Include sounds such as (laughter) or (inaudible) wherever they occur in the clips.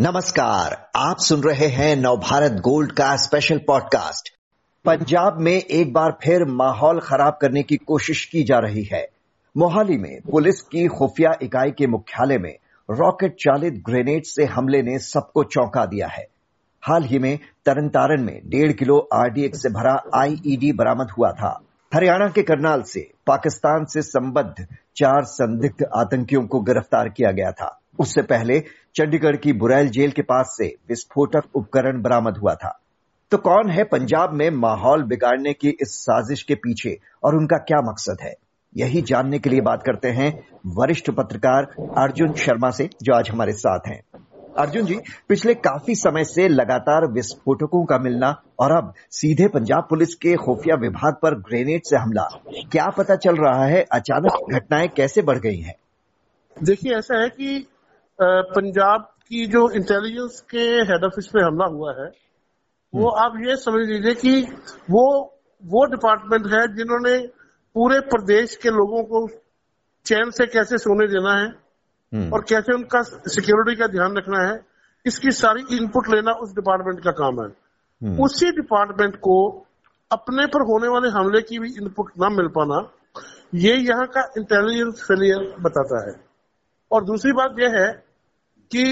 नमस्कार, आप सुन रहे हैं नवभारत गोल्ड का स्पेशल पॉडकास्ट पंजाब में एक बार फिर माहौल खराब करने की कोशिश की जा रही है। मोहाली में पुलिस की खुफिया इकाई के मुख्यालय में रॉकेट चालित ग्रेनेड से हमले ने सबको चौंका दिया है। हाल ही में तरनतारन में डेढ़ किलो आरडीएक्स से भरा आईईडी बरामद हुआ था। हरियाणा के करनाल से, पाकिस्तान से संबद्ध चार संदिग्ध आतंकियों को गिरफ़्तार किया गया था। उससे पहले चंडीगढ़ की बुरैल जेल के पास से विस्फोटक उपकरण बरामद हुआ था। तो कौन है पंजाब में माहौल बिगाड़ने की इस साजिश के पीछे और उनका क्या मकसद है? यही जानने के लिए बात करते हैं वरिष्ठ पत्रकार अर्जुन शर्मा से, जो आज हमारे साथ हैं। अर्जुन जी, पिछले काफ़ी समय से लगातार विस्फोटकों का मिलना और अब सीधे पंजाब पुलिस के खुफिया विभाग पर ग्रेनेड से हमला, क्या पता चल रहा है? अचानक घटनाएँ कैसे बढ़ गई हैं? देखिए, ऐसा है कि पंजाब की जो इंटेलिजेंस के हेड ऑफ़िस पे हमला हुआ है वो आप ये समझ लीजिए कि वो वो डिपार्टमेंट है जिन्होंने पूरे प्रदेश के लोगों को चैन से कैसे सोने देना है हम्म। और कैसे उनका सिक्योरिटी का ध्यान रखना है इसकी सारी इनपुट लेना उस डिपार्टमेंट का काम है हम्म। उसी डिपार्टमेंट को अपने पर होने वाले हमले की भी इनपुट ना मिल पाना ये यहाँ का इंटेलिजेंस फेलियर बताता है और दूसरी बात यह है कि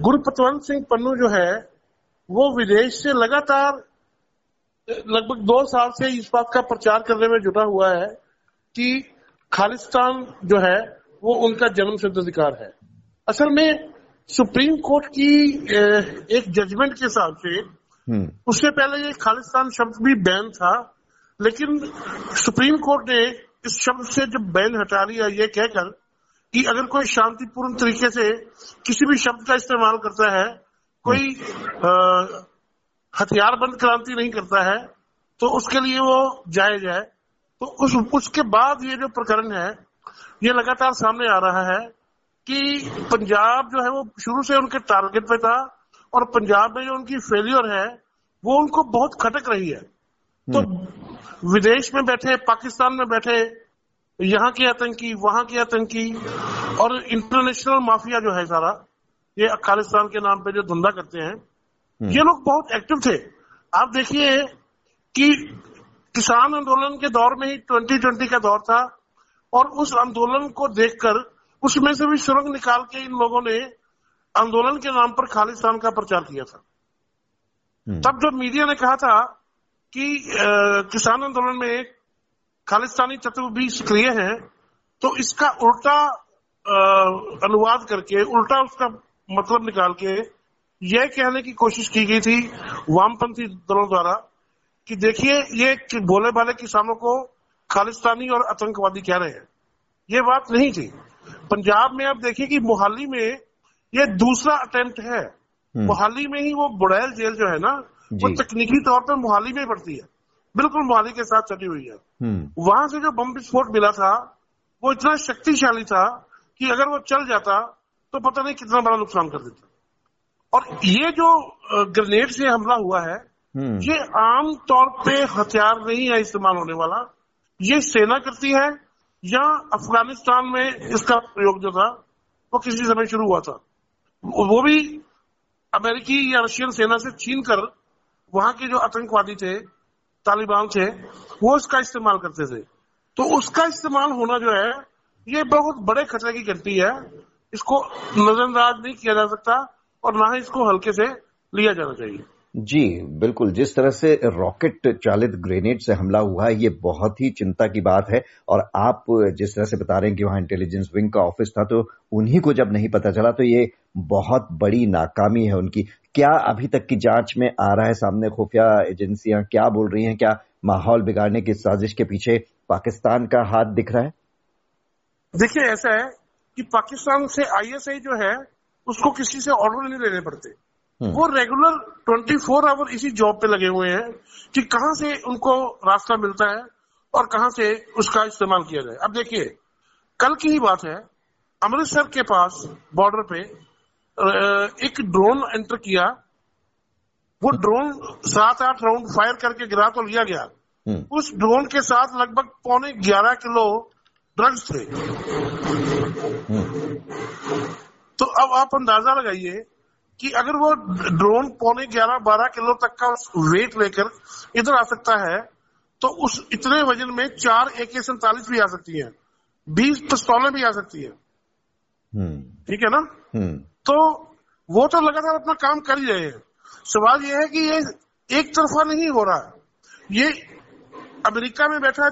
गुरपतवंत सिंह पन्नू जो है वो विदेश से लगातार लगभग दो साल से इस बात का प्रचार करने में जुटा हुआ है कि खालिस्तान जो है वो उनका जन्म सिद्ध अधिकार है। असल में सुप्रीम कोर्ट की एक जजमेंट के हिसाब से हम्म, उससे पहले ये खालिस्तान शब्द भी बैन था लेकिन सुप्रीम कोर्ट ने इस शब्द से जब बैन हटा लिया ये कहकर कि अगर कोई शांतिपूर्ण तरीके से किसी भी शब्द का इस्तेमाल करता है कोई हथियारबंद क्रांति नहीं करता है तो उसके लिए वो जायज़ है। तो उस उसके बाद ये जो प्रकरण है ये लगातार सामने आ रहा है कि पंजाब जो है वो शुरू से उनके टारगेट पे था और पंजाब में जो उनकी फेलियर है वो उनको बहुत खटक रही है। तो विदेश में बैठे पाकिस्तान में बैठे यहाँ के आतंकी वहाँ के आतंकी और इंटरनेशनल माफिया जो है सारा ये खालिस्तान के नाम पे जो धंधा करते हैं ये लोग बहुत एक्टिव थे। आप देखिए कि किसान आंदोलन के दौर में ही 2020 का दौर था और उस आंदोलन को देखकर उसमें से भी सुरंग निकाल के इन लोगों ने आंदोलन के नाम पर खालिस्तान का प्रचार किया था। हम्म, तब जब मीडिया ने कहा था कि अ, किसान आंदोलन में खालिस्तानी तत्व भी सक्रिय है तो इसका उल्टा अनुवाद करके उल्टा उसका मतलब निकाल के यह कहने की कोशिश की गई थी वामपंथी दलों द्वारा कि देखिए ये भोले भाले किसानों को खालिस्तानी और आतंकवादी कह रहे हैं। ये बात नहीं थी। पंजाब में आप देखिए कि मोहाली में ये दूसरा अटेम्प्ट है। हम्म, मोहाली में ही वो बुड़ैल जेल जो है ना वो तकनीकी तौर पर मोहाली में पड़ती है। बिल्कुल मोहाली के साथ सटी हुई है। हम्म, वहाँ से जो बम विस्फोट मिला था वो इतना शक्तिशाली था कि अगर वो चल जाता तो पता नहीं कितना बड़ा नुकसान कर देता। और ये जो ग्रेनेड से हमला हुआ है हम्म, ये आम तौर पे हथियार नहीं है इस्तेमाल होने वाला। ये सेना करती है या अफ़गानिस्तान में इसका प्रयोग जो था वो किसी समय शुरू हुआ था। वो भी अमेरिकी या रशियन सेना से छीन कर वहाँ के जो आतंकवादी थे तालिबान थे, वो इसका इस्तेमाल करते थे। तो उसका इस्तेमाल होना जो है, ये बहुत बड़े खतरे की घंटी है। इसको नजरअंदाज नहीं किया जा सकता और ना ही इसको हल्के से लिया जाना चाहिए। जी, बिल्कुल। जिस तरह से रॉकेट चालित ग्रेनेड से हमला हुआ है, ये बहुत ही चिंता की बात है। और आप जिस तरह से बता रहे हैं कि वहाँ इंटेलिजेंस विंग का ऑफ़िस था तो उन्हीं को जब नहीं पता चला तो ये बहुत बड़ी नाकामी है उनकी। क्या अभी तक की जाँच में आ रहा है सामने खुफिया एजेंसियाँ? क्या बोल रही हैं? क्या माहौल बिगाड़ने की साजिश के पीछे पाकिस्तान का हाथ दिख रहा है? देखिए ऐसा है कि पाकिस्तान से आईएसआई जो है उसको किसी से ऑर्डर नहीं लेने पड़ते। हम्म, वो रेगुलर 24 आवर इसी जॉब पे लगे हुए हैं कि कहाँ से उनको रास्ता मिलता है और कहाँ से उसका इस्तेमाल किया जाए। अब देखिए कल की ही बात है अमृतसर के पास बॉर्डर पे एक ड्रोन एंटर किया। वो ड्रोन सात आठ राउंड फायर करके गिरा तो लिया गया। हम्म, उस ड्रोन के साथ लगभग पौने ग्यारह किलो ड्रग्स थे। हम्म, तो अब आप अंदाज़ा लगाइए कि अगर वो ड्रोन पौने ग्यारह बारह किलो तक का वेट लेकर इधर आ सकता है तो उस इतने वज़न में चार ए के सैतालीस भी आ सकती है। बीस पिस्तौलें भी आ सकती है। हम्म। ठीक है ना। तो वो तो लगातार अपना काम कर ही रहे हैं। सवाल ये है कि ये एक तरफा नहीं हो रहा। ये अमेरिका में बैठा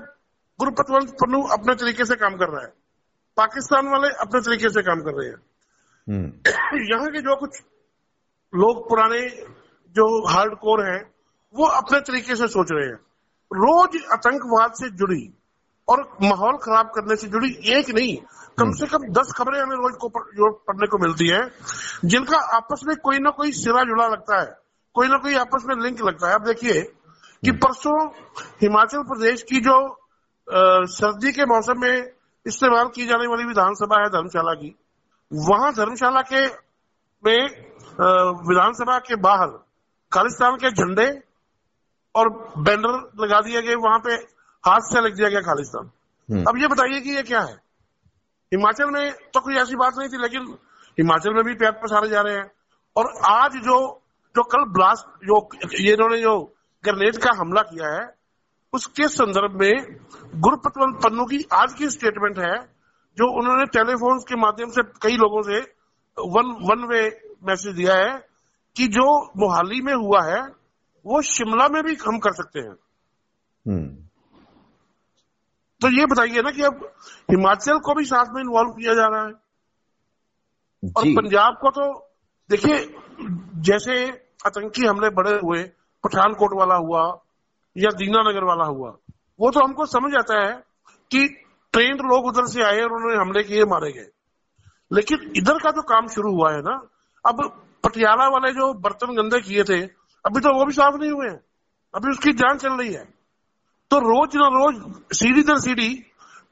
गुरुपतवंत पन्नू अपने तरीके से काम कर रहा है। पाकिस्तान वाले अपने तरीके से काम कर रहे हैं। हम्म। (coughs) यहाँ के जो कुछ लोग पुराने जो हार्ड कोर है वो अपने तरीके से सोच रहे हैं। रोज आतंकवाद से जुड़ी। और माहौल खराब करने से जुड़ी एक नहीं कम से कम दस खबरें हमें रोज को पढ़ने को मिलती है जिनका आपस में कोई ना कोई सिरा जुड़ा लगता है कोई ना कोई आपस में लिंक लगता है आप देखिए कि हम्म। परसों हिमाचल प्रदेश की जो आ, सर्दी के मौसम में इस्तेमाल की जाने वाली विधानसभा है धर्मशाला की वहाँ धर्मशाला के में विधानसभा के बाहर खालिस्तान के झंडे और बैनर लगा दिए गए वहाँ पे हाथ से लग दिया गया खालिस्तान हम्म। अब ये बताइए कि ये क्या है हिमाचल में तो कोई ऐसी बात नहीं थी लेकिन हिमाचल में भी पैर पसारे जा रहे हैं और आज जो जो कल ब्लास्ट जो ये इन्होंने जो ग्रेनेड का हमला किया है उसके संदर्भ में गुरपतवंत पन्नू की आज की स्टेटमेंट है जो उन्होंने टेलीफोन के माध्यम से कई लोगों से वन वन वे मैसेज दिया है कि जो मोहाली में हुआ है वो शिमला में भी हम कर सकते हैं हम्म। तो ये बताइए ना कि अब हिमाचल को भी साथ में इन्वॉल्व किया जा रहा है। और पंजाब को तो देखिए जैसे आतंकी हमले बड़े हुए पठानकोट वाला हुआ या दीनानगर वाला हुआ वो तो हमको समझ आता है कि ट्रेंड लोग उधर से आए और उन्होंने हमले किए मारे गए। लेकिन इधर का जो काम शुरू हुआ है ना अब पटियाला वाले जो बर्तन गंदे किए थे अभी तो वो भी साफ़ नहीं हुए हैं। अभी उसकी जाँच चल रही है। तो रोज ना रोज सीढ़ी दर सीढ़ी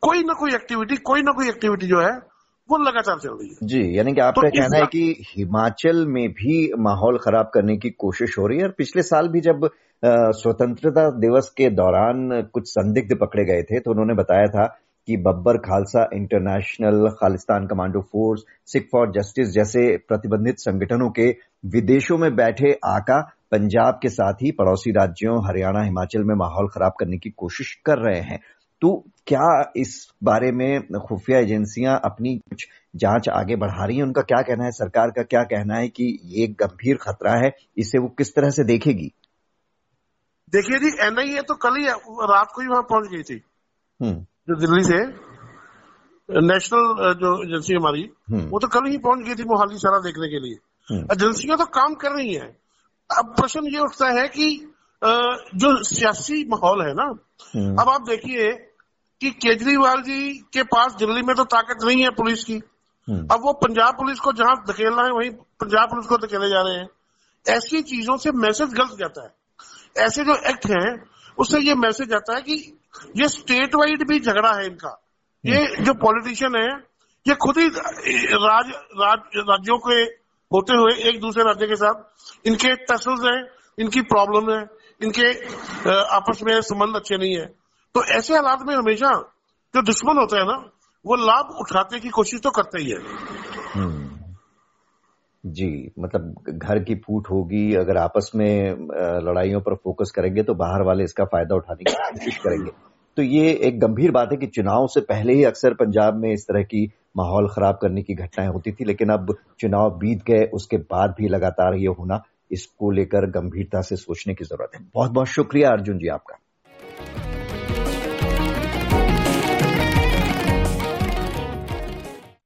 कोई ना कोई एक्टिविटी कोई ना कोई एक्टिविटी जो है वो लगातार चल रही है। जी यानी कि आपका तो कहना है कि हिमाचल में भी माहौल खराब करने की कोशिश हो रही है और पिछले साल भी जब स्वतंत्रता दिवस के दौरान कुछ संदिग्ध पकड़े गए थे तो उन्होंने बताया था कि Babbar Khalsa international Khalistan commando force Sikh for justice जैसे प्रतिबंधित संगठनों के विदेशों में बैठे आका पंजाब के साथ ही पड़ोसी राज्यों हरियाणा हिमाचल में माहौल खराब करने की कोशिश कर रहे हैं। तो क्या इस बारे में खुफिया एजेंसियाँ अपनी कुछ जाँच आगे बढ़ा रही हैं? उनका क्या कहना है? सरकार का क्या कहना है कि ये गंभीर खतरा है? इसे वो किस तरह से देखेगी? देखिए जी एनआईए तो कल ही रात को ही वहाँ पहुँच गई थी। हम्म। जो दिल्ली से नेशनल जो एजेंसी हमारी हम्म। वो तो कल ही पहुँच गई थी मोहाली सारा देखने के लिए। हम्म। एजेंसियाँ तो काम कर रही हैं। अब प्रश्न ये उठता है कि जो सियासी माहौल है ना हम्म। अब आप देखिए कि केजरीवाल जी के पास दिल्ली में तो ताकत नहीं है पुलिस की हम्म। अब वो पंजाब पुलिस को जहाँ धकेलना है वहीं पंजाब पुलिस को धकेले जा रहे हैं ऐसी चीज़ों से मैसेज गलत जाता है ऐसे जो एक्ट हैं उससे ये मैसेज जाता है कि ये स्टेट वाइड भी झगड़ा है इनका ये हम्म। जो पॉलिटिशियन है ये खुद ही राज, राज राज्यों के होते हुए एक दूसरे राज्य के साथ, इनके तसल है, इनकी प्रॉब्लम है, इनके आपस में संबंध अच्छे नहीं है। तो ऐसे हालात में हमेशा जो दुश्मन होते हैं ना, वो लाभ उठाने की कोशिश तो करते ही है। हम्म। जी मतलब घर की फूट होगी, अगर आपस में लड़ाइयों पर फोकस करेंगे तो बाहर वाले इसका फ़ायदा उठाने की कोशिश करेंगे। तो ये एक गंभीर बात है कि चुनाव से पहले ही अक्सर पंजाब में इस तरह की माहौल खराब करने की घटनाएँ होती थी, लेकिन अब चुनाव बीत गए, उसके बाद भी लगातार ये होना, इसको लेकर गंभीरता से सोचने की ज़रूरत है। बहुत बहुत शुक्रिया, अर्जुन जी, आपका।